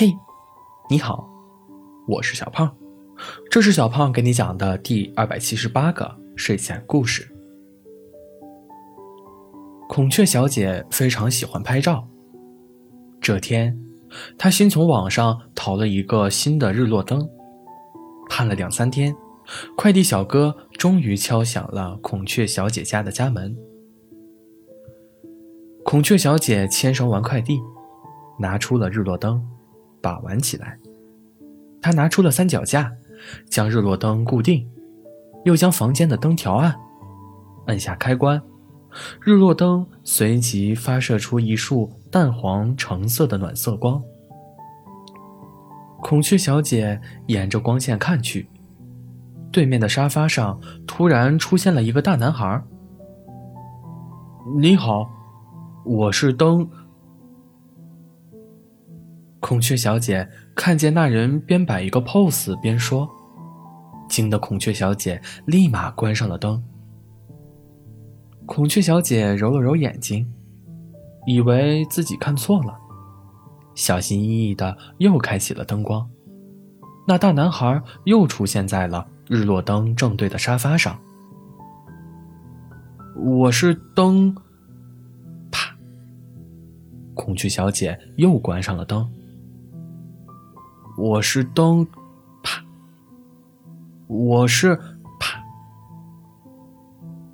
嘿，你好，我是小胖，这是小胖给你讲的第二百七十八个睡前故事。孔雀小姐非常喜欢拍照。这天，她新从网上淘了一个新的日落灯，盼了两三天，快递小哥终于敲响了孔雀小姐家的家门。孔雀小姐签收完快递，拿出了日落灯，把玩起来。他拿出了三脚架，将日落灯固定，又将房间的灯调暗，按下开关。日落灯随即发射出一束淡黄橙色的暖色光。孔雀小姐沿着光线看去，对面的沙发上突然出现了一个大男孩。你好，我是灯。孔雀小姐看见那人边摆一个 pose 边说，惊得孔雀小姐立马关上了灯。孔雀小姐揉了揉眼睛，以为自己看错了，小心翼翼的又开启了灯光。那大男孩又出现在了日落灯正对的沙发上。我是灯。啪！孔雀小姐又关上了灯。我是灯。啪！我是啪！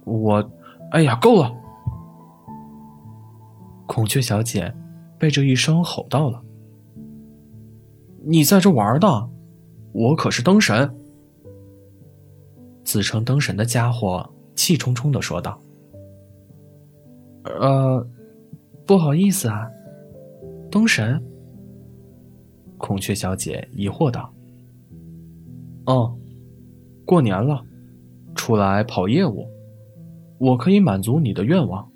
我。哎呀，够了！孔雀小姐被这一声吼到了。你在这玩呢？我可是灯神！自称灯神的家伙气冲冲的说道。呃，不好意思啊，灯神。孔雀小姐疑惑道。哦，过年了，出来跑业务。我可以满足你的愿望。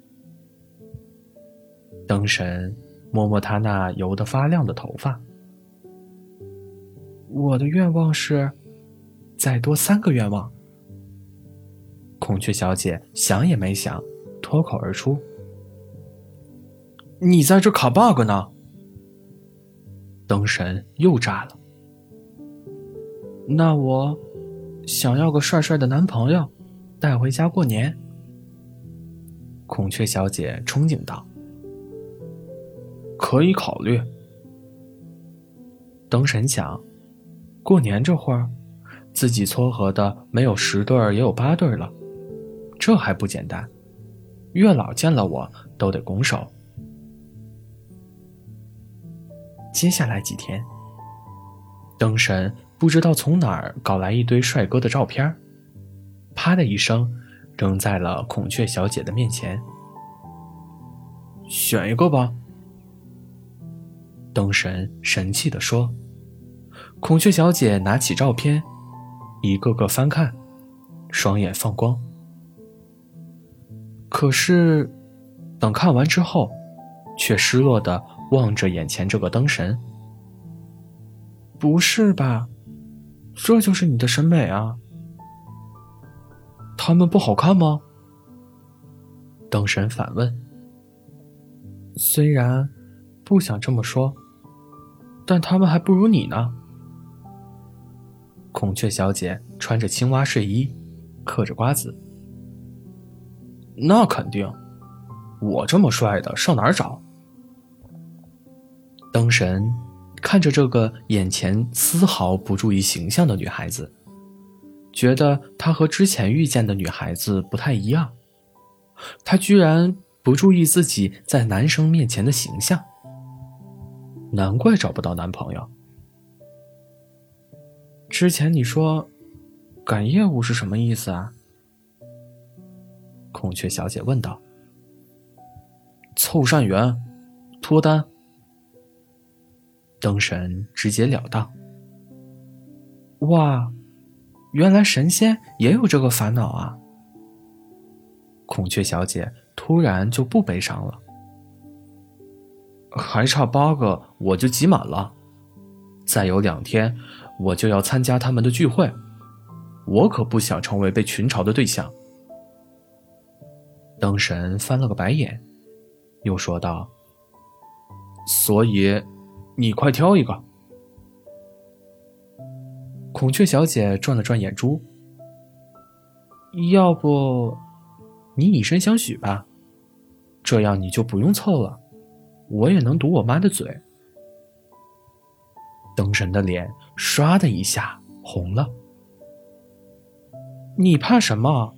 灯神摸摸他那油得发亮的头发。我的愿望是，再多三个愿望。孔雀小姐想也没想，脱口而出：“你在这卡 bug 呢？”灯神又炸了。那我想要个帅帅的男朋友，带回家过年。孔雀小姐憧憬道：“可以考虑。”灯神想，过年这会儿，自己撮合的没有十对儿也有八对儿了，这还不简单？月老见了我都得拱手。接下来几天，灯神不知道从哪儿搞来一堆帅哥的照片，啪的一声。扔在了孔雀小姐的面前。选一个吧。灯神神气地说。孔雀小姐拿起照片，一个个翻看，双眼放光。可是，等看完之后，却失落的望着眼前这个灯神。不是吧？这就是你的审美啊？他们不好看吗？灯神反问。虽然不想这么说，但他们还不如你呢。孔雀小姐穿着青蛙睡衣，嗑着瓜子。那肯定，我这么帅的上哪儿找？灯神看着这个眼前丝毫不注意形象的女孩子。觉得她和之前遇见的女孩子不太一样，她居然不注意自己在男生面前的形象，难怪找不到男朋友。之前你说，赶业务是什么意思啊？孔雀小姐问道。凑善缘，脱单。灯神直截了当。哇！原来神仙也有这个烦恼啊！孔雀小姐突然就不悲伤了，还差八个我就挤满了，再有两天我就要参加他们的聚会，我可不想成为被群嘲的对象。灯神翻了个白眼，又说道：“所以，你快挑一个，孔雀小姐转了转眼珠，要不，你以身相许吧，这样你就不用凑了，我也能堵我妈的嘴。灯神的脸唰的一下红了。你怕什么？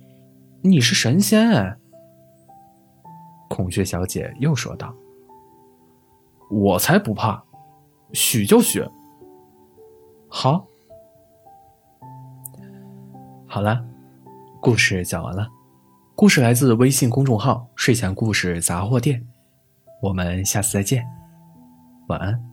你是神仙哎！孔雀小姐又说道：“我才不怕，许就许。”好，好了，故事讲完了。故事来自微信公众号“睡前故事杂货店”，我们下次再见，晚安。